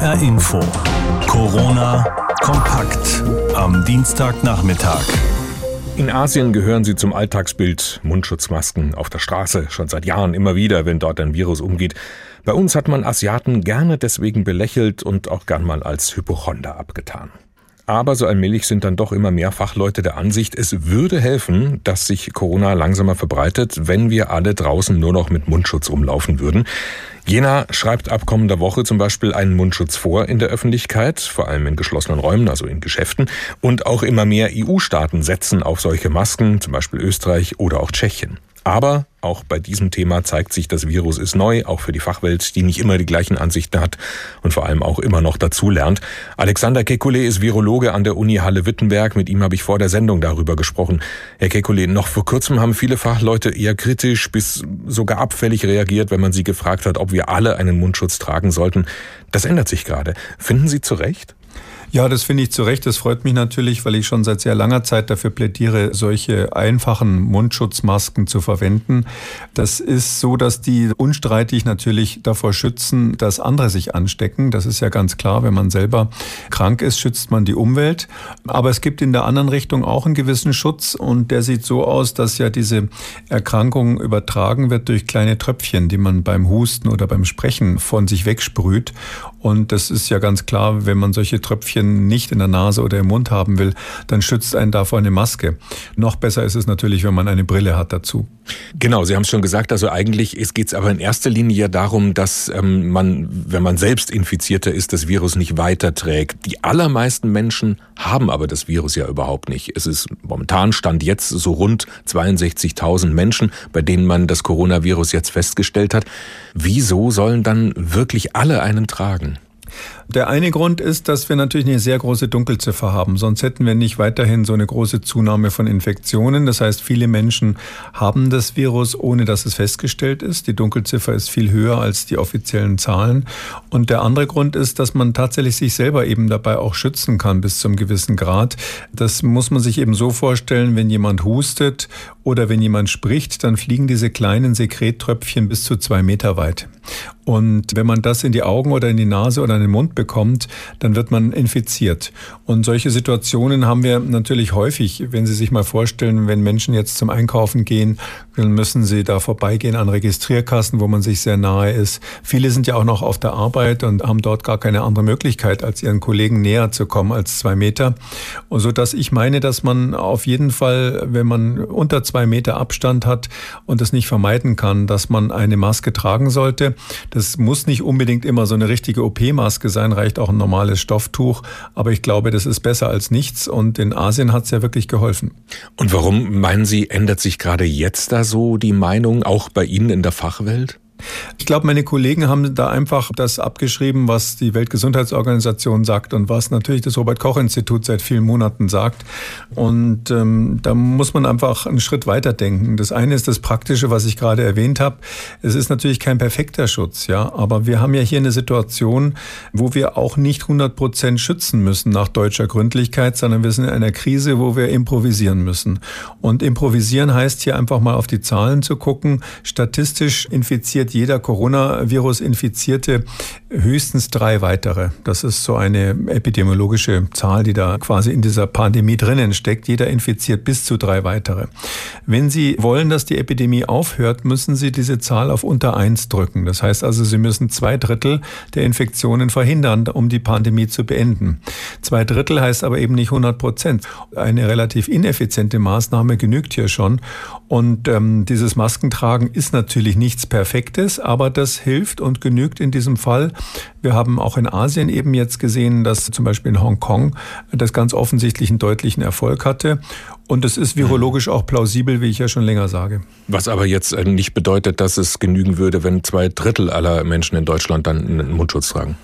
HR Info. Corona kompakt am Dienstagnachmittag. In Asien gehören sie zum Alltagsbild. Mundschutzmasken auf der Straße, schon seit Jahren immer wieder, wenn dort ein Virus umgeht. Bei uns hat man Asiaten gerne deswegen belächelt und auch gern mal als Hypochonder abgetan. Aber so allmählich sind dann doch immer mehr Fachleute der Ansicht, es würde helfen, dass sich Corona langsamer verbreitet, wenn wir alle draußen nur noch mit Mundschutz rumlaufen würden. Jena schreibt ab kommender Woche zum Beispiel einen Mundschutz vor in der Öffentlichkeit, vor allem in geschlossenen Räumen, also in Geschäften. Und auch immer mehr EU-Staaten setzen auf solche Masken, zum Beispiel Österreich oder auch Tschechien. Aber auch bei diesem Thema zeigt sich, das Virus ist neu, auch für die Fachwelt, die nicht immer die gleichen Ansichten hat und vor allem auch immer noch dazulernt. Alexander Kekulé ist Virologe an der Uni Halle-Wittenberg. Mit ihm habe ich vor der Sendung darüber gesprochen. Herr Kekulé, noch vor kurzem haben viele Fachleute eher kritisch bis sogar abfällig reagiert, wenn man sie gefragt hat, ob wir alle einen Mundschutz tragen sollten. Das ändert sich gerade. Finden Sie zu Recht? Ja, das finde ich zu Recht. Das freut mich natürlich, weil ich schon seit sehr langer Zeit dafür plädiere, solche einfachen Mundschutzmasken zu verwenden. Das ist so, dass die unstreitig natürlich davor schützen, dass andere sich anstecken. Das ist ja ganz klar. Wenn man selber krank ist, schützt man die Umwelt. Aber es gibt in der anderen Richtung auch einen gewissen Schutz und der sieht so aus, dass ja diese Erkrankung übertragen wird durch kleine Tröpfchen, die man beim Husten oder beim Sprechen von sich wegsprüht. Und das ist ja ganz klar, wenn man solche Tröpfchen nicht in der Nase oder im Mund haben will, dann schützt einen davor eine Maske. Noch besser ist es natürlich, wenn man eine Brille hat dazu. Genau, Sie haben es schon gesagt, also eigentlich geht es aber in erster Linie ja darum, dass ähm, man, wenn man selbst Infizierter ist, das Virus nicht weiterträgt. Die allermeisten Menschen haben aber das Virus ja überhaupt nicht. Es ist momentan Stand jetzt so rund 62.000 Menschen, bei denen man das Coronavirus jetzt festgestellt hat. Wieso sollen dann wirklich alle einen tragen? Der eine Grund ist, dass wir natürlich eine sehr große Dunkelziffer haben. Sonst hätten wir nicht weiterhin so eine große Zunahme von Infektionen. Das heißt, viele Menschen haben das Virus, ohne dass es festgestellt ist. Die Dunkelziffer ist viel höher als die offiziellen Zahlen. Und der andere Grund ist, dass man tatsächlich sich selber eben dabei auch schützen kann bis zum gewissen Grad. Das muss man sich eben so vorstellen, wenn jemand hustet oder wenn jemand spricht, dann fliegen diese kleinen Sekrettröpfchen bis zu zwei Meter weit. Und wenn man das in die Augen oder in die Nase oder in den Mund bekommt, dann wird man infiziert. Und solche Situationen haben wir natürlich häufig. Wenn Sie sich mal vorstellen, wenn Menschen jetzt zum Einkaufen gehen, dann müssen sie da vorbeigehen an Registrierkassen, wo man sich sehr nahe ist. Viele sind ja auch noch auf der Arbeit und haben dort gar keine andere Möglichkeit, als ihren Kollegen näher zu kommen als zwei Meter. Und so dass ich meine, dass man auf jeden Fall, wenn man unter zwei Meter Abstand hat und es nicht vermeiden kann, dass man eine Maske tragen sollte. Das muss nicht unbedingt immer so eine richtige OP-Maske sein, reicht auch ein normales Stofftuch. Aber ich glaube, das ist besser als nichts. Und in Asien hat es ja wirklich geholfen. Und warum meinen Sie, ändert sich gerade jetzt das so die Meinung, auch bei Ihnen in der Fachwelt? Ich glaube, meine Kollegen haben da einfach das abgeschrieben, was die Weltgesundheitsorganisation sagt und was natürlich das Robert-Koch-Institut seit vielen Monaten sagt. Und ähm, da muss man einfach einen Schritt weiter denken. Das eine ist das Praktische, was ich gerade erwähnt habe. Es ist natürlich kein perfekter Schutz, ja, aber wir haben ja hier eine Situation, wo wir auch nicht 100 Prozent schützen müssen nach deutscher Gründlichkeit, sondern wir sind in einer Krise, wo wir improvisieren müssen. Und improvisieren heißt hier einfach mal auf die Zahlen zu gucken. Statistisch infiziert hat jeder Coronavirus-Infizierte höchstens drei weitere. Das ist so eine epidemiologische Zahl, die da quasi in dieser Pandemie drinnen steckt. Jeder infiziert bis zu drei weitere. Wenn Sie wollen, dass die Epidemie aufhört, müssen Sie diese Zahl auf unter eins drücken. Das heißt also, Sie müssen zwei Drittel der Infektionen verhindern, um die Pandemie zu beenden. Zwei Drittel heißt aber eben nicht 100 Prozent. Eine relativ ineffiziente Maßnahme genügt hier schon. Und ähm, dieses Maskentragen ist natürlich nichts Perfektes, aber das hilft und genügt in diesem Fall. Wir haben auch in Asien eben jetzt gesehen, dass zum Beispiel in Hongkong das ganz offensichtlich einen deutlichen Erfolg hatte. Und es ist virologisch auch plausibel, wie ich ja schon länger sage. Was aber jetzt äh, nicht bedeutet, dass es genügen würde, wenn zwei Drittel aller Menschen in Deutschland dann einen Mundschutz tragen.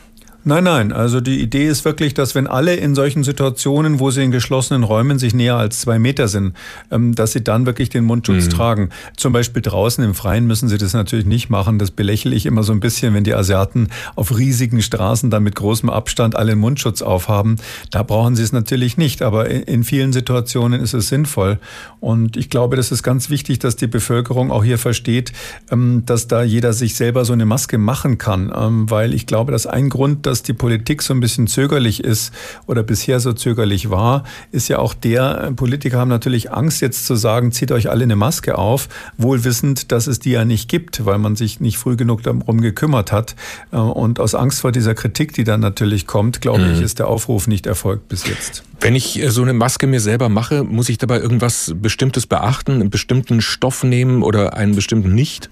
Nein, nein. Also die Idee ist wirklich, dass wenn alle in solchen Situationen, wo sie in geschlossenen Räumen sich näher als zwei Meter sind, ähm, dass sie dann wirklich den Mundschutz mhm. tragen. Zum Beispiel draußen im Freien müssen sie das natürlich nicht machen. Das belächle ich immer so ein bisschen, wenn die Asiaten auf riesigen Straßen dann mit großem Abstand alle Mundschutz aufhaben. Da brauchen sie es natürlich nicht. Aber in vielen Situationen ist es sinnvoll. Und ich glaube, das ist ganz wichtig, dass die Bevölkerung auch hier versteht, ähm, dass da jeder sich selber so eine Maske machen kann. Ähm, weil ich glaube, dass ein Grund, dass dass die Politik so ein bisschen zögerlich ist oder bisher so zögerlich war, ist ja auch der, Politiker haben natürlich Angst jetzt zu sagen, zieht euch alle eine Maske auf, wohl wissend, dass es die ja nicht gibt, weil man sich nicht früh genug darum gekümmert hat. Äh, und aus Angst vor dieser Kritik, die dann natürlich kommt, glaube mhm. ich, ist der Aufruf nicht erfolgt bis jetzt. Wenn ich äh, so eine Maske mir selber mache, muss ich dabei irgendwas Bestimmtes beachten, einen bestimmten Stoff nehmen oder einen bestimmten nicht?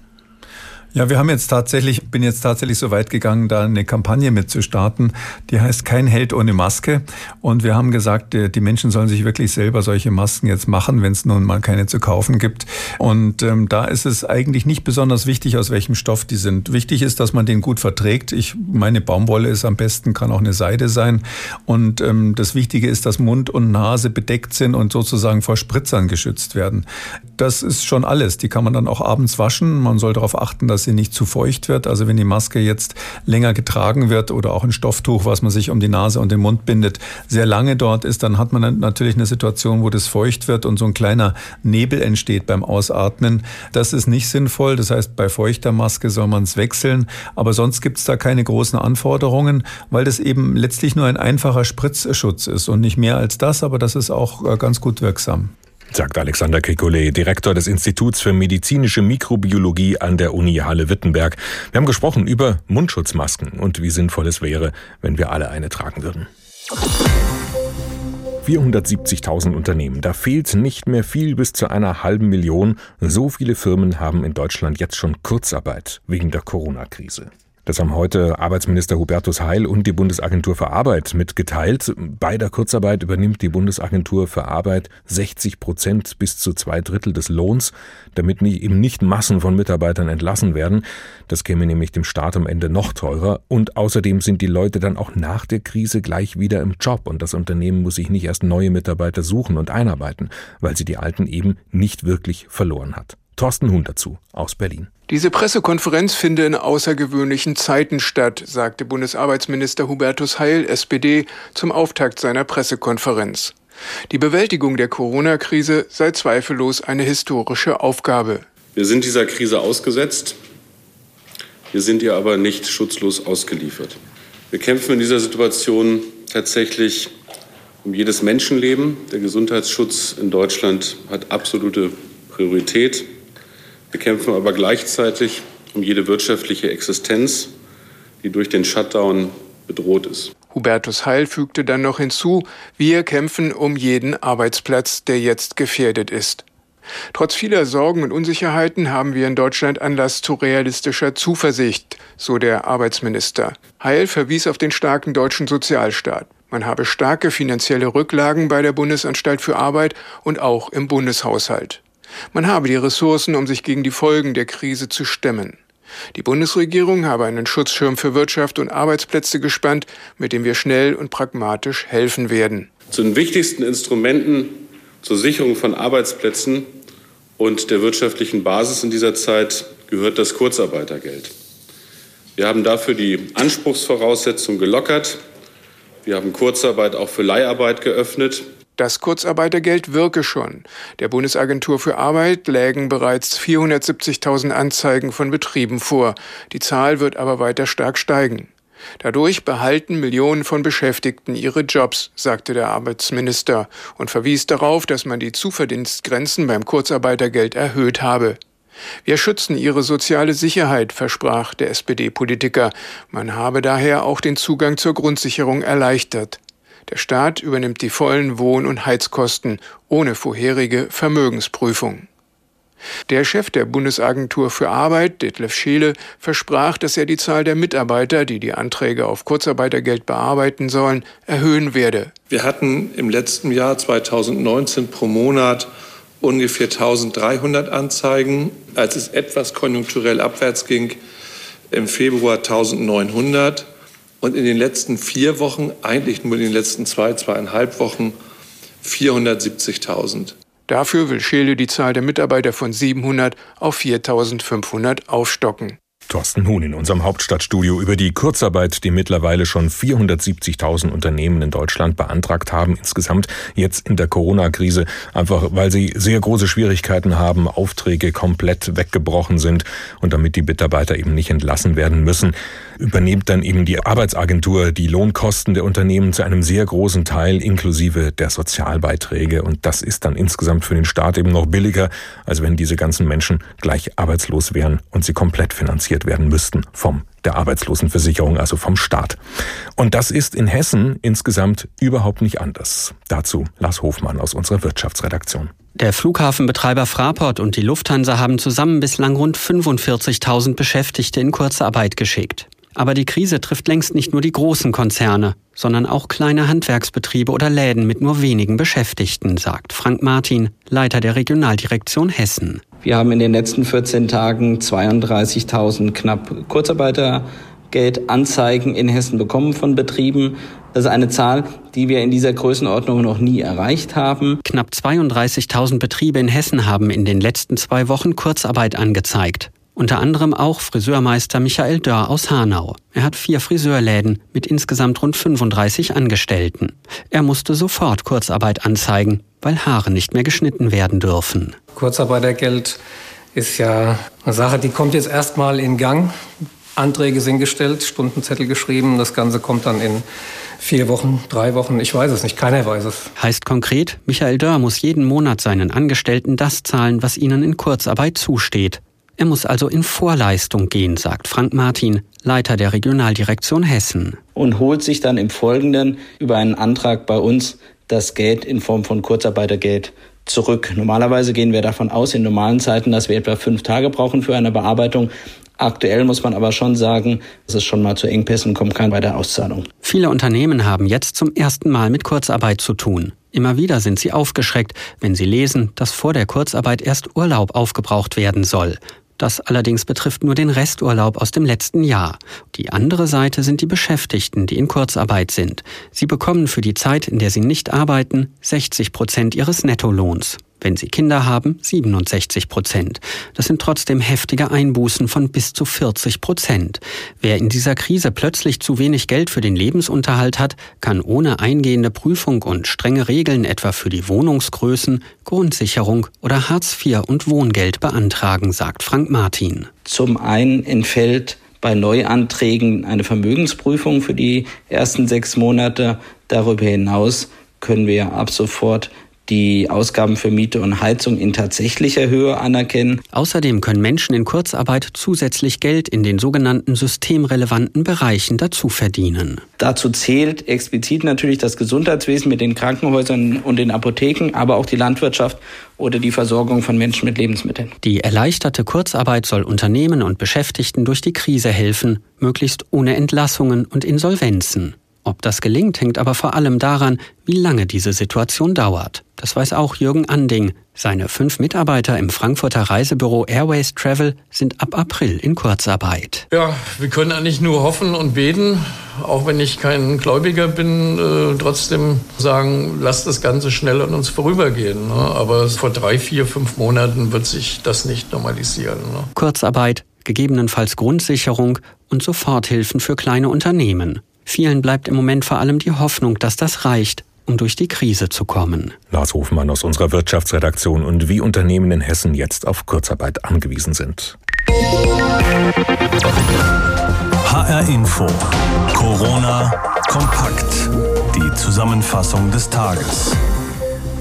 Ja, wir haben jetzt tatsächlich, bin jetzt tatsächlich so weit gegangen, da eine Kampagne mitzustarten, die heißt Kein Held ohne Maske. Und wir haben gesagt, die Menschen sollen sich wirklich selber solche Masken jetzt machen, wenn es nun mal keine zu kaufen gibt. Und ähm, da ist es eigentlich nicht besonders wichtig, aus welchem Stoff die sind. Wichtig ist, dass man den gut verträgt. Ich meine, Baumwolle ist am besten, kann auch eine Seide sein. Und ähm, das Wichtige ist, dass Mund und Nase bedeckt sind und sozusagen vor Spritzern geschützt werden. Das ist schon alles. Die kann man dann auch abends waschen. Man soll darauf achten, dass sie nicht zu feucht wird. Also wenn die Maske jetzt länger getragen wird oder auch ein Stofftuch, was man sich um die Nase und den Mund bindet, sehr lange dort ist, dann hat man natürlich eine Situation, wo das feucht wird und so ein kleiner Nebel entsteht beim Ausatmen. Das ist nicht sinnvoll. Das heißt, bei feuchter Maske soll man es wechseln. Aber sonst gibt es da keine großen Anforderungen, weil das eben letztlich nur ein einfacher Spritzschutz ist und nicht mehr als das. Aber das ist auch äh, ganz gut wirksam sagt Alexander Kekulé, Direktor des Instituts für medizinische Mikrobiologie an der Uni Halle-Wittenberg. Wir haben gesprochen über Mundschutzmasken und wie sinnvoll es wäre, wenn wir alle eine tragen würden. 470.000 Unternehmen. Da fehlt nicht mehr viel bis zu einer halben Million. So viele Firmen haben in Deutschland jetzt schon Kurzarbeit wegen der Corona-Krise. Das haben heute Arbeitsminister Hubertus Heil und die Bundesagentur für Arbeit mitgeteilt. Bei der Kurzarbeit übernimmt die Bundesagentur für Arbeit 60 Prozent bis zu zwei Drittel des Lohns, damit eben nicht Massen von Mitarbeitern entlassen werden. Das käme nämlich dem Staat am Ende noch teurer. Und außerdem sind die Leute dann auch nach der Krise gleich wieder im Job und das Unternehmen muss sich nicht erst neue Mitarbeiter suchen und einarbeiten, weil sie die alten eben nicht wirklich verloren hat. Thorsten Huhn dazu aus Berlin. Diese Pressekonferenz finde in außergewöhnlichen Zeiten statt, sagte Bundesarbeitsminister Hubertus Heil, SPD, zum Auftakt seiner Pressekonferenz. Die Bewältigung der Corona-Krise sei zweifellos eine historische Aufgabe. Wir sind dieser Krise ausgesetzt. Wir sind ihr aber nicht schutzlos ausgeliefert. Wir kämpfen in dieser Situation tatsächlich um jedes Menschenleben. Der Gesundheitsschutz in Deutschland hat absolute Priorität. Wir kämpfen aber gleichzeitig um jede wirtschaftliche Existenz, die durch den Shutdown bedroht ist. Hubertus Heil fügte dann noch hinzu, wir kämpfen um jeden Arbeitsplatz, der jetzt gefährdet ist. Trotz vieler Sorgen und Unsicherheiten haben wir in Deutschland Anlass zu realistischer Zuversicht, so der Arbeitsminister. Heil verwies auf den starken deutschen Sozialstaat. Man habe starke finanzielle Rücklagen bei der Bundesanstalt für Arbeit und auch im Bundeshaushalt. Man habe die Ressourcen, um sich gegen die Folgen der Krise zu stemmen. Die Bundesregierung habe einen Schutzschirm für Wirtschaft und Arbeitsplätze gespannt, mit dem wir schnell und pragmatisch helfen werden. Zu den wichtigsten Instrumenten zur Sicherung von Arbeitsplätzen und der wirtschaftlichen Basis in dieser Zeit gehört das Kurzarbeitergeld. Wir haben dafür die Anspruchsvoraussetzungen gelockert. Wir haben Kurzarbeit auch für Leiharbeit geöffnet. Das Kurzarbeitergeld wirke schon. Der Bundesagentur für Arbeit lägen bereits 470.000 Anzeigen von Betrieben vor. Die Zahl wird aber weiter stark steigen. Dadurch behalten Millionen von Beschäftigten ihre Jobs, sagte der Arbeitsminister und verwies darauf, dass man die Zuverdienstgrenzen beim Kurzarbeitergeld erhöht habe. Wir schützen ihre soziale Sicherheit, versprach der SPD-Politiker. Man habe daher auch den Zugang zur Grundsicherung erleichtert. Der Staat übernimmt die vollen Wohn- und Heizkosten ohne vorherige Vermögensprüfung. Der Chef der Bundesagentur für Arbeit, Detlef Scheele, versprach, dass er die Zahl der Mitarbeiter, die die Anträge auf Kurzarbeitergeld bearbeiten sollen, erhöhen werde. Wir hatten im letzten Jahr 2019 pro Monat ungefähr 1300 Anzeigen. Als es etwas konjunkturell abwärts ging, im Februar 1900 und in den letzten vier Wochen, eigentlich nur in den letzten zwei, zweieinhalb Wochen, 470.000. Dafür will Scheele die Zahl der Mitarbeiter von 700 auf 4.500 aufstocken. Thorsten Huhn in unserem Hauptstadtstudio über die Kurzarbeit, die mittlerweile schon 470.000 Unternehmen in Deutschland beantragt haben, insgesamt jetzt in der Corona-Krise, einfach weil sie sehr große Schwierigkeiten haben, Aufträge komplett weggebrochen sind und damit die Mitarbeiter eben nicht entlassen werden müssen. Übernimmt dann eben die Arbeitsagentur die Lohnkosten der Unternehmen zu einem sehr großen Teil inklusive der Sozialbeiträge. Und das ist dann insgesamt für den Staat eben noch billiger, als wenn diese ganzen Menschen gleich arbeitslos wären und sie komplett finanziert werden müssten vom der Arbeitslosenversicherung, also vom Staat. Und das ist in Hessen insgesamt überhaupt nicht anders. Dazu Lars Hofmann aus unserer Wirtschaftsredaktion. Der Flughafenbetreiber Fraport und die Lufthansa haben zusammen bislang rund 45.000 Beschäftigte in Kurzarbeit geschickt. Aber die Krise trifft längst nicht nur die großen Konzerne, sondern auch kleine Handwerksbetriebe oder Läden mit nur wenigen Beschäftigten, sagt Frank Martin, Leiter der Regionaldirektion Hessen. Wir haben in den letzten 14 Tagen 32.000 knapp Kurzarbeitergeldanzeigen in Hessen bekommen von Betrieben. Das ist eine Zahl, die wir in dieser Größenordnung noch nie erreicht haben. Knapp 32.000 Betriebe in Hessen haben in den letzten zwei Wochen Kurzarbeit angezeigt. Unter anderem auch Friseurmeister Michael Dörr aus Hanau. Er hat vier Friseurläden mit insgesamt rund 35 Angestellten. Er musste sofort Kurzarbeit anzeigen, weil Haare nicht mehr geschnitten werden dürfen. Kurzarbeitergeld ist ja eine Sache, die kommt jetzt erstmal in Gang. Anträge sind gestellt, Stundenzettel geschrieben. Das Ganze kommt dann in vier Wochen, drei Wochen. Ich weiß es nicht. Keiner weiß es. Heißt konkret, Michael Dörr muss jeden Monat seinen Angestellten das zahlen, was ihnen in Kurzarbeit zusteht. Er muss also in Vorleistung gehen, sagt Frank Martin, Leiter der Regionaldirektion Hessen. Und holt sich dann im Folgenden über einen Antrag bei uns das Geld in Form von Kurzarbeitergeld zurück. Normalerweise gehen wir davon aus in normalen Zeiten, dass wir etwa fünf Tage brauchen für eine Bearbeitung. Aktuell muss man aber schon sagen, dass es schon mal zu Engpässen kommen kann bei der Auszahlung. Viele Unternehmen haben jetzt zum ersten Mal mit Kurzarbeit zu tun. Immer wieder sind sie aufgeschreckt, wenn sie lesen, dass vor der Kurzarbeit erst Urlaub aufgebraucht werden soll. Das allerdings betrifft nur den Resturlaub aus dem letzten Jahr. Die andere Seite sind die Beschäftigten, die in Kurzarbeit sind. Sie bekommen für die Zeit, in der sie nicht arbeiten, 60 Prozent ihres Nettolohns. Wenn sie Kinder haben, 67 Prozent. Das sind trotzdem heftige Einbußen von bis zu 40 Prozent. Wer in dieser Krise plötzlich zu wenig Geld für den Lebensunterhalt hat, kann ohne eingehende Prüfung und strenge Regeln etwa für die Wohnungsgrößen, Grundsicherung oder Hartz IV und Wohngeld beantragen, sagt Frank Martin. Zum einen entfällt bei Neuanträgen eine Vermögensprüfung für die ersten sechs Monate. Darüber hinaus können wir ab sofort die Ausgaben für Miete und Heizung in tatsächlicher Höhe anerkennen. Außerdem können Menschen in Kurzarbeit zusätzlich Geld in den sogenannten systemrelevanten Bereichen dazu verdienen. Dazu zählt explizit natürlich das Gesundheitswesen mit den Krankenhäusern und den Apotheken, aber auch die Landwirtschaft oder die Versorgung von Menschen mit Lebensmitteln. Die erleichterte Kurzarbeit soll Unternehmen und Beschäftigten durch die Krise helfen, möglichst ohne Entlassungen und Insolvenzen. Ob das gelingt, hängt aber vor allem daran, wie lange diese Situation dauert. Das weiß auch Jürgen Anding. Seine fünf Mitarbeiter im Frankfurter Reisebüro Airways Travel sind ab April in Kurzarbeit. Ja, wir können eigentlich nur hoffen und beten, auch wenn ich kein Gläubiger bin, äh, trotzdem sagen, lasst das Ganze schnell an uns vorübergehen. Ne? Aber vor drei, vier, fünf Monaten wird sich das nicht normalisieren. Ne? Kurzarbeit, gegebenenfalls Grundsicherung und Soforthilfen für kleine Unternehmen. Vielen bleibt im Moment vor allem die Hoffnung, dass das reicht, um durch die Krise zu kommen. Lars Hofmann aus unserer Wirtschaftsredaktion und wie Unternehmen in Hessen jetzt auf Kurzarbeit angewiesen sind. HR Info. Corona kompakt. Die Zusammenfassung des Tages.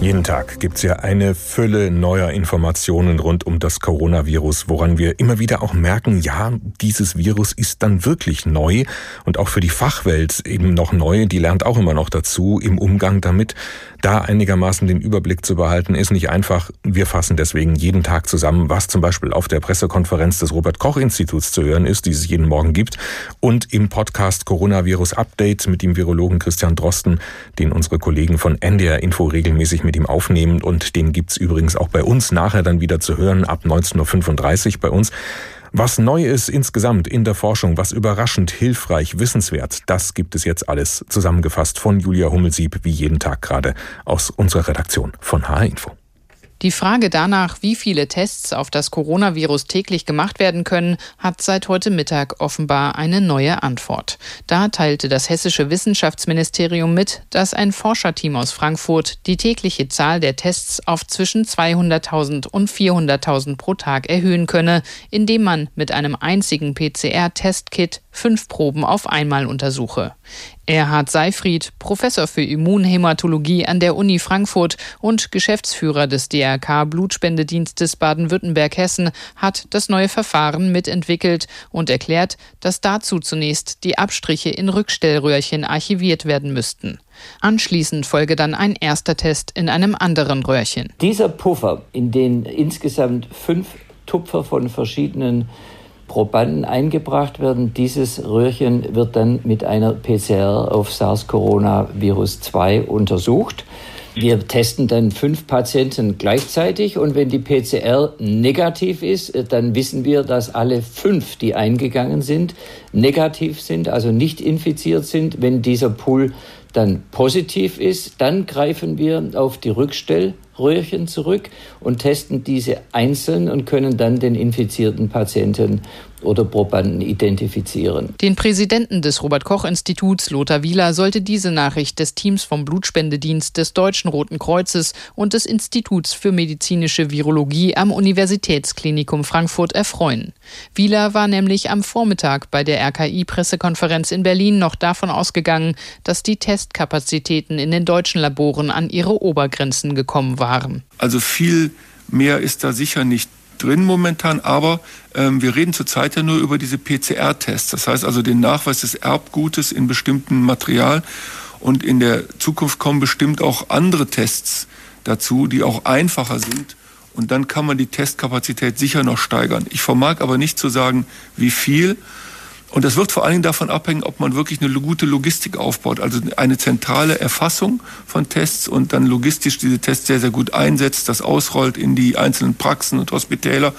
Jeden Tag gibt's ja eine Fülle neuer Informationen rund um das Coronavirus, woran wir immer wieder auch merken, ja, dieses Virus ist dann wirklich neu und auch für die Fachwelt eben noch neu, die lernt auch immer noch dazu im Umgang damit. Da einigermaßen den Überblick zu behalten, ist nicht einfach. Wir fassen deswegen jeden Tag zusammen, was zum Beispiel auf der Pressekonferenz des Robert Koch Instituts zu hören ist, die es jeden Morgen gibt, und im Podcast Coronavirus Update mit dem Virologen Christian Drosten, den unsere Kollegen von NDR Info regelmäßig mit ihm aufnehmen und den gibt's übrigens auch bei uns nachher dann wieder zu hören ab 19.35 Uhr bei uns. Was neu ist insgesamt in der Forschung, was überraschend, hilfreich, wissenswert, das gibt es jetzt alles zusammengefasst von Julia Hummelsieb, wie jeden Tag gerade aus unserer Redaktion von HR Info. Die Frage danach, wie viele Tests auf das Coronavirus täglich gemacht werden können, hat seit heute Mittag offenbar eine neue Antwort. Da teilte das hessische Wissenschaftsministerium mit, dass ein Forscherteam aus Frankfurt die tägliche Zahl der Tests auf zwischen 200.000 und 400.000 pro Tag erhöhen könne, indem man mit einem einzigen PCR-Testkit fünf Proben auf einmal untersuche. Erhard Seifried, Professor für Immunhämatologie an der Uni Frankfurt und Geschäftsführer des DRK Blutspendedienstes Baden-Württemberg-Hessen, hat das neue Verfahren mitentwickelt und erklärt, dass dazu zunächst die Abstriche in Rückstellröhrchen archiviert werden müssten. Anschließend folge dann ein erster Test in einem anderen Röhrchen. Dieser Puffer, in den insgesamt fünf Tupfer von verschiedenen Probanden eingebracht werden. Dieses Röhrchen wird dann mit einer PCR auf SARS-Coronavirus 2 untersucht. Wir testen dann fünf Patienten gleichzeitig und wenn die PCR negativ ist, dann wissen wir, dass alle fünf, die eingegangen sind, negativ sind, also nicht infiziert sind. Wenn dieser Pool dann positiv ist, dann greifen wir auf die Rückstellröhrchen zurück und testen diese einzeln und können dann den infizierten Patienten oder Probanden identifizieren. Den Präsidenten des Robert Koch Instituts, Lothar Wieler, sollte diese Nachricht des Teams vom Blutspendedienst des Deutschen Roten Kreuzes und des Instituts für medizinische Virologie am Universitätsklinikum Frankfurt erfreuen. Wieler war nämlich am Vormittag bei der RKI-Pressekonferenz in Berlin noch davon ausgegangen, dass die Testkapazitäten in den deutschen Laboren an ihre Obergrenzen gekommen waren. Also viel mehr ist da sicher nicht drin momentan, aber ähm, wir reden zurzeit ja nur über diese PCR-Tests. Das heißt also den Nachweis des Erbgutes in bestimmtem Material. Und in der Zukunft kommen bestimmt auch andere Tests dazu, die auch einfacher sind. Und dann kann man die Testkapazität sicher noch steigern. Ich vermag aber nicht zu sagen, wie viel. Und das wird vor allen Dingen davon abhängen, ob man wirklich eine gute Logistik aufbaut, also eine zentrale Erfassung von Tests und dann logistisch diese Tests sehr, sehr gut einsetzt, das ausrollt in die einzelnen Praxen und Hospitäler.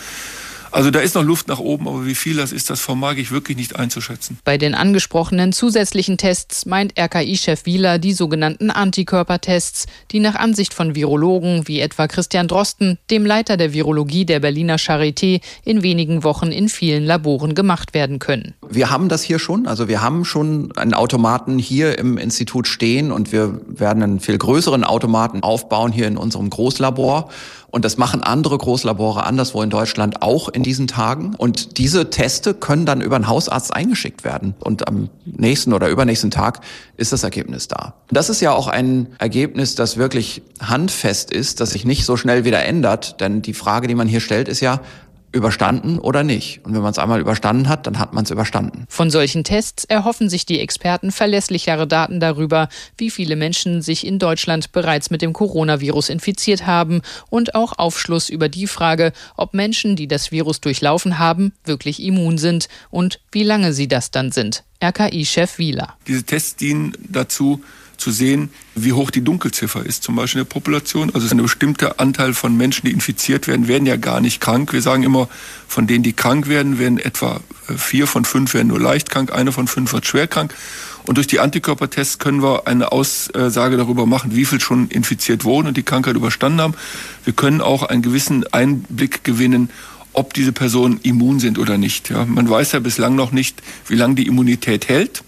Also da ist noch Luft nach oben, aber wie viel das ist, das vermag ich wirklich nicht einzuschätzen. Bei den angesprochenen zusätzlichen Tests meint RKI-Chef Wieler die sogenannten Antikörpertests, die nach Ansicht von Virologen wie etwa Christian Drosten, dem Leiter der Virologie der Berliner Charité, in wenigen Wochen in vielen Laboren gemacht werden können. Wir haben das hier schon, also wir haben schon einen Automaten hier im Institut stehen und wir werden einen viel größeren Automaten aufbauen hier in unserem Großlabor. Und das machen andere Großlabore anderswo in Deutschland auch in diesen Tagen. Und diese Teste können dann über einen Hausarzt eingeschickt werden. Und am nächsten oder übernächsten Tag ist das Ergebnis da. Das ist ja auch ein Ergebnis, das wirklich handfest ist, das sich nicht so schnell wieder ändert. Denn die Frage, die man hier stellt, ist ja, überstanden oder nicht. Und wenn man es einmal überstanden hat, dann hat man es überstanden. Von solchen Tests erhoffen sich die Experten verlässlichere Daten darüber, wie viele Menschen sich in Deutschland bereits mit dem Coronavirus infiziert haben und auch Aufschluss über die Frage, ob Menschen, die das Virus durchlaufen haben, wirklich immun sind und wie lange sie das dann sind. RKI-Chef Wieler. Diese Tests dienen dazu, zu sehen, wie hoch die Dunkelziffer ist, zum Beispiel in der Population. Also ein bestimmter Anteil von Menschen, die infiziert werden, werden ja gar nicht krank. Wir sagen immer, von denen, die krank werden, werden etwa äh, vier von fünf werden nur leicht krank, eine von fünf wird schwer krank. Und durch die Antikörpertests können wir eine Aussage darüber machen, wie viel schon infiziert wurden und die Krankheit überstanden haben. Wir können auch einen gewissen Einblick gewinnen, ob diese Personen immun sind oder nicht. Ja, man weiß ja bislang noch nicht, wie lange die Immunität hält.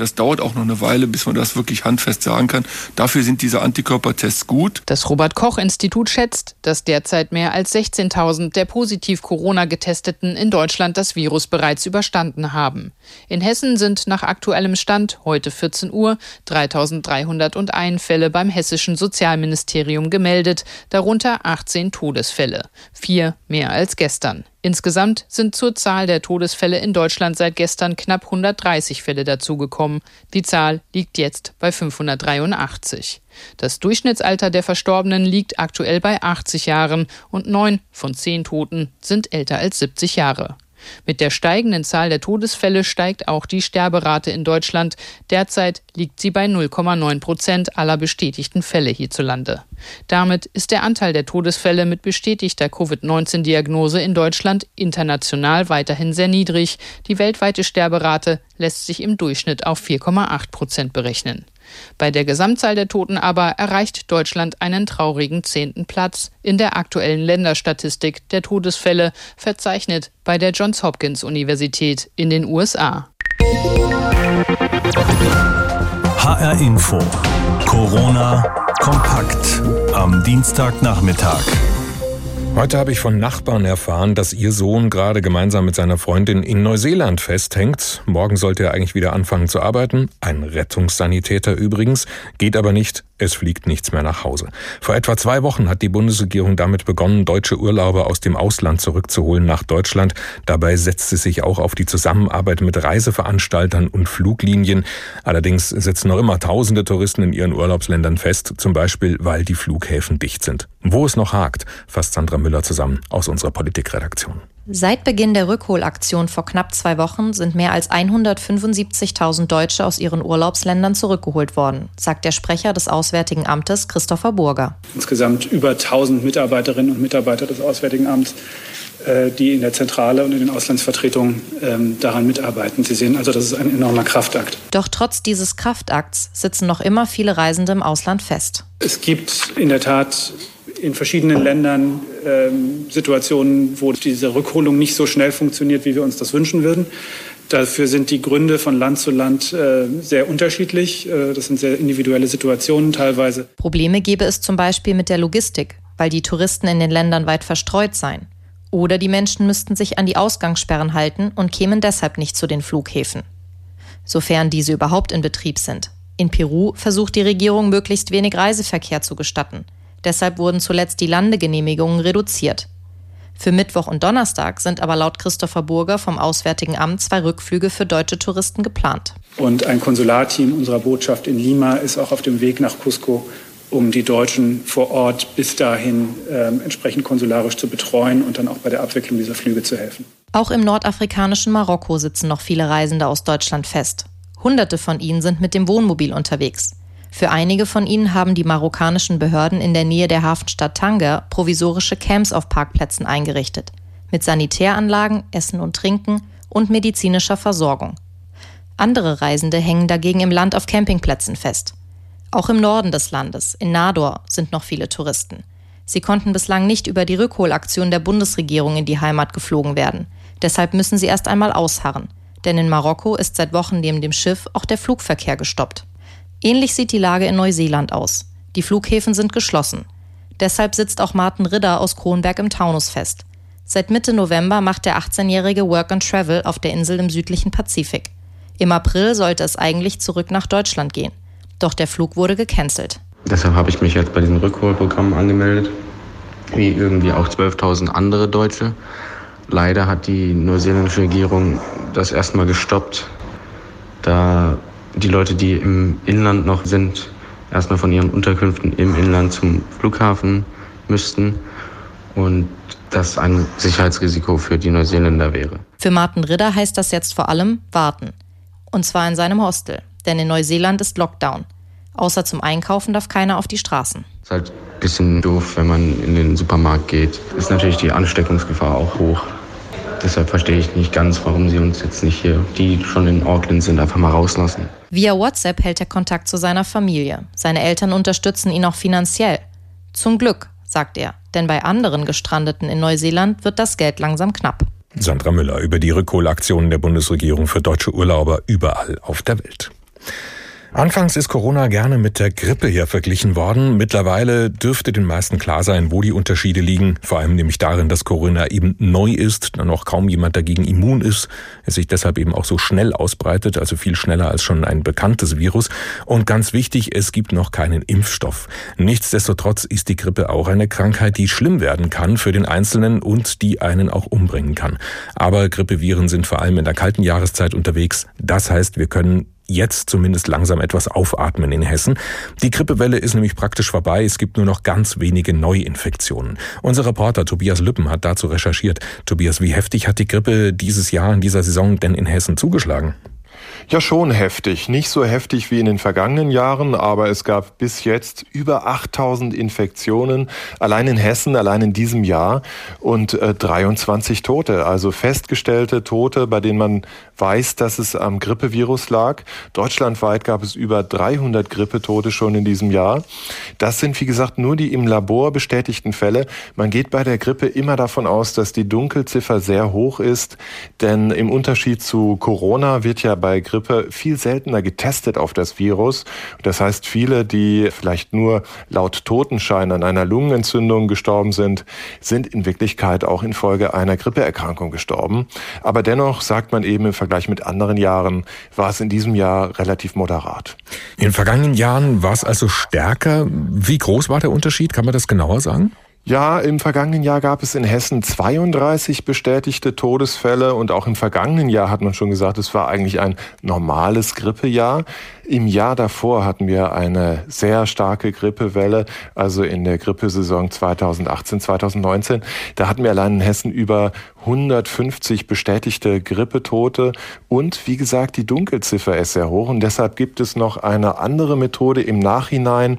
Das dauert auch noch eine Weile, bis man das wirklich handfest sagen kann. Dafür sind diese Antikörpertests gut. Das Robert Koch Institut schätzt, dass derzeit mehr als 16.000 der positiv Corona getesteten in Deutschland das Virus bereits überstanden haben. In Hessen sind nach aktuellem Stand heute 14 Uhr 3.301 Fälle beim hessischen Sozialministerium gemeldet, darunter 18 Todesfälle, vier mehr als gestern. Insgesamt sind zur Zahl der Todesfälle in Deutschland seit gestern knapp 130 Fälle dazugekommen. Die Zahl liegt jetzt bei 583. Das Durchschnittsalter der Verstorbenen liegt aktuell bei 80 Jahren und neun von zehn Toten sind älter als 70 Jahre. Mit der steigenden Zahl der Todesfälle steigt auch die Sterberate in Deutschland. Derzeit liegt sie bei 0,9 Prozent aller bestätigten Fälle hierzulande. Damit ist der Anteil der Todesfälle mit bestätigter Covid-19-Diagnose in Deutschland international weiterhin sehr niedrig. Die weltweite Sterberate lässt sich im Durchschnitt auf 4,8 Prozent berechnen. Bei der Gesamtzahl der Toten aber erreicht Deutschland einen traurigen zehnten Platz in der aktuellen Länderstatistik der Todesfälle, verzeichnet bei der Johns Hopkins Universität in den USA. HR Info. Corona kompakt am Dienstagnachmittag. Heute habe ich von Nachbarn erfahren, dass ihr Sohn gerade gemeinsam mit seiner Freundin in Neuseeland festhängt. Morgen sollte er eigentlich wieder anfangen zu arbeiten. Ein Rettungssanitäter übrigens. Geht aber nicht. Es fliegt nichts mehr nach Hause. Vor etwa zwei Wochen hat die Bundesregierung damit begonnen, deutsche Urlauber aus dem Ausland zurückzuholen nach Deutschland. Dabei setzt sie sich auch auf die Zusammenarbeit mit Reiseveranstaltern und Fluglinien. Allerdings sitzen noch immer tausende Touristen in ihren Urlaubsländern fest, zum Beispiel, weil die Flughäfen dicht sind. Wo es noch hakt, fasst Sandra Müller zusammen aus unserer Politikredaktion. Seit Beginn der Rückholaktion vor knapp zwei Wochen sind mehr als 175.000 Deutsche aus ihren Urlaubsländern zurückgeholt worden, sagt der Sprecher des Auswärtigen Amtes Christopher Burger. Insgesamt über 1000 Mitarbeiterinnen und Mitarbeiter des Auswärtigen Amts, die in der Zentrale und in den Auslandsvertretungen ähm, daran mitarbeiten. Sie sehen also, das ist ein enormer Kraftakt. Doch trotz dieses Kraftakts sitzen noch immer viele Reisende im Ausland fest. Es gibt in der Tat in verschiedenen Ländern ähm, Situationen, wo diese Rückholung nicht so schnell funktioniert, wie wir uns das wünschen würden. Dafür sind die Gründe von Land zu Land äh, sehr unterschiedlich. Äh, das sind sehr individuelle Situationen teilweise. Probleme gäbe es zum Beispiel mit der Logistik, weil die Touristen in den Ländern weit verstreut seien. Oder die Menschen müssten sich an die Ausgangssperren halten und kämen deshalb nicht zu den Flughäfen. Sofern diese überhaupt in Betrieb sind. In Peru versucht die Regierung möglichst wenig Reiseverkehr zu gestatten. Deshalb wurden zuletzt die Landegenehmigungen reduziert. Für Mittwoch und Donnerstag sind aber laut Christopher Burger vom Auswärtigen Amt zwei Rückflüge für deutsche Touristen geplant. Und ein Konsularteam unserer Botschaft in Lima ist auch auf dem Weg nach Cusco, um die Deutschen vor Ort bis dahin äh, entsprechend konsularisch zu betreuen und dann auch bei der Abwicklung dieser Flüge zu helfen. Auch im nordafrikanischen Marokko sitzen noch viele Reisende aus Deutschland fest. Hunderte von ihnen sind mit dem Wohnmobil unterwegs. Für einige von ihnen haben die marokkanischen Behörden in der Nähe der Hafenstadt Tanger provisorische Camps auf Parkplätzen eingerichtet, mit Sanitäranlagen, Essen und Trinken und medizinischer Versorgung. Andere Reisende hängen dagegen im Land auf Campingplätzen fest. Auch im Norden des Landes, in Nador, sind noch viele Touristen. Sie konnten bislang nicht über die Rückholaktion der Bundesregierung in die Heimat geflogen werden. Deshalb müssen sie erst einmal ausharren. Denn in Marokko ist seit Wochen neben dem Schiff auch der Flugverkehr gestoppt. Ähnlich sieht die Lage in Neuseeland aus. Die Flughäfen sind geschlossen. Deshalb sitzt auch Martin Ridder aus Kronberg im Taunus fest. Seit Mitte November macht der 18-jährige Work and Travel auf der Insel im südlichen Pazifik. Im April sollte es eigentlich zurück nach Deutschland gehen. Doch der Flug wurde gecancelt. Deshalb habe ich mich jetzt bei diesem Rückholprogramm angemeldet, wie irgendwie auch 12.000 andere Deutsche. Leider hat die neuseeländische Regierung das erstmal gestoppt, da die Leute, die im Inland noch sind, erstmal von ihren Unterkünften im Inland zum Flughafen müssten und das ein Sicherheitsrisiko für die Neuseeländer wäre. Für Martin Ridder heißt das jetzt vor allem warten. Und zwar in seinem Hostel, denn in Neuseeland ist Lockdown. Außer zum Einkaufen darf keiner auf die Straßen. Es ist halt ein bisschen doof, wenn man in den Supermarkt geht. Ist natürlich die Ansteckungsgefahr auch hoch. Deshalb verstehe ich nicht ganz, warum sie uns jetzt nicht hier, die schon in Auckland sind, einfach mal rauslassen. Via WhatsApp hält er Kontakt zu seiner Familie. Seine Eltern unterstützen ihn auch finanziell. Zum Glück, sagt er, denn bei anderen Gestrandeten in Neuseeland wird das Geld langsam knapp. Sandra Müller über die Rückholaktionen der Bundesregierung für deutsche Urlauber überall auf der Welt. Anfangs ist Corona gerne mit der Grippe hier verglichen worden. Mittlerweile dürfte den meisten klar sein, wo die Unterschiede liegen. Vor allem nämlich darin, dass Corona eben neu ist, dann noch kaum jemand dagegen immun ist, es sich deshalb eben auch so schnell ausbreitet, also viel schneller als schon ein bekanntes Virus. Und ganz wichtig, es gibt noch keinen Impfstoff. Nichtsdestotrotz ist die Grippe auch eine Krankheit, die schlimm werden kann für den Einzelnen und die einen auch umbringen kann. Aber Grippeviren sind vor allem in der kalten Jahreszeit unterwegs. Das heißt, wir können jetzt zumindest langsam etwas aufatmen in Hessen. Die Grippewelle ist nämlich praktisch vorbei. Es gibt nur noch ganz wenige Neuinfektionen. Unser Reporter Tobias Lüppen hat dazu recherchiert. Tobias, wie heftig hat die Grippe dieses Jahr in dieser Saison denn in Hessen zugeschlagen? Ja, schon heftig. Nicht so heftig wie in den vergangenen Jahren, aber es gab bis jetzt über 8000 Infektionen allein in Hessen, allein in diesem Jahr und äh, 23 Tote, also festgestellte Tote, bei denen man weiß, dass es am Grippevirus lag. Deutschlandweit gab es über 300 Grippetote schon in diesem Jahr. Das sind, wie gesagt, nur die im Labor bestätigten Fälle. Man geht bei der Grippe immer davon aus, dass die Dunkelziffer sehr hoch ist, denn im Unterschied zu Corona wird ja bei Grippe viel seltener getestet auf das Virus. Das heißt, viele, die vielleicht nur laut Totenschein an einer Lungenentzündung gestorben sind, sind in Wirklichkeit auch infolge einer Grippeerkrankung gestorben. Aber dennoch sagt man eben im Vergleich mit anderen Jahren, war es in diesem Jahr relativ moderat. In den vergangenen Jahren war es also stärker. Wie groß war der Unterschied? Kann man das genauer sagen? Ja, im vergangenen Jahr gab es in Hessen 32 bestätigte Todesfälle und auch im vergangenen Jahr hat man schon gesagt, es war eigentlich ein normales Grippejahr. Im Jahr davor hatten wir eine sehr starke Grippewelle, also in der Grippesaison 2018, 2019. Da hatten wir allein in Hessen über 150 bestätigte Grippetote und wie gesagt, die Dunkelziffer ist sehr hoch und deshalb gibt es noch eine andere Methode im Nachhinein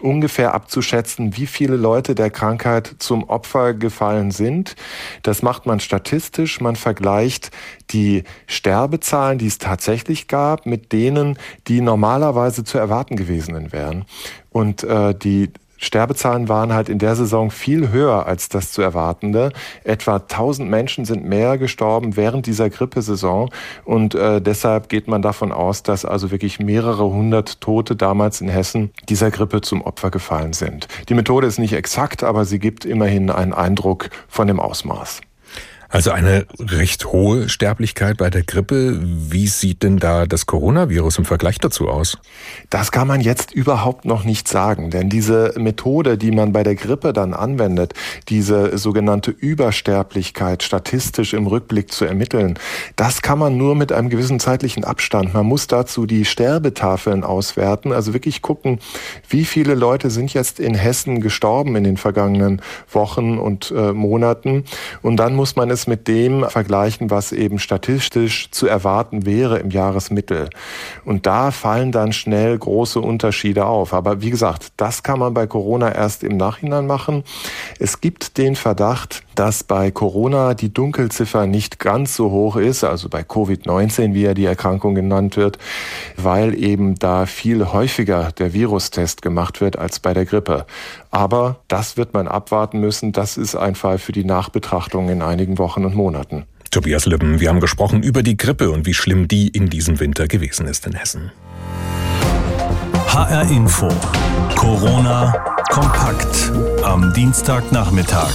ungefähr abzuschätzen, wie viele Leute der Krankheit zum Opfer gefallen sind. Das macht man statistisch, man vergleicht die Sterbezahlen, die es tatsächlich gab, mit denen, die normalerweise zu erwarten gewesen wären. Und äh, die Sterbezahlen waren halt in der Saison viel höher als das zu erwartende. Etwa 1000 Menschen sind mehr gestorben während dieser Grippesaison und äh, deshalb geht man davon aus, dass also wirklich mehrere hundert Tote damals in Hessen dieser Grippe zum Opfer gefallen sind. Die Methode ist nicht exakt, aber sie gibt immerhin einen Eindruck von dem Ausmaß. Also eine recht hohe Sterblichkeit bei der Grippe. Wie sieht denn da das Coronavirus im Vergleich dazu aus? Das kann man jetzt überhaupt noch nicht sagen, denn diese Methode, die man bei der Grippe dann anwendet, diese sogenannte Übersterblichkeit statistisch im Rückblick zu ermitteln, das kann man nur mit einem gewissen zeitlichen Abstand. Man muss dazu die Sterbetafeln auswerten, also wirklich gucken, wie viele Leute sind jetzt in Hessen gestorben in den vergangenen Wochen und äh, Monaten und dann muss man es es mit dem vergleichen, was eben statistisch zu erwarten wäre im Jahresmittel. Und da fallen dann schnell große Unterschiede auf. Aber wie gesagt, das kann man bei Corona erst im Nachhinein machen. Es gibt den Verdacht, dass bei Corona die Dunkelziffer nicht ganz so hoch ist, also bei Covid-19, wie ja die Erkrankung genannt wird, weil eben da viel häufiger der Virustest gemacht wird als bei der Grippe. Aber das wird man abwarten müssen. Das ist ein Fall für die Nachbetrachtung in einigen Wochen und Monaten. Tobias Lübben, wir haben gesprochen über die Grippe und wie schlimm die in diesem Winter gewesen ist in Hessen. HR Info. Corona kompakt am Dienstagnachmittag.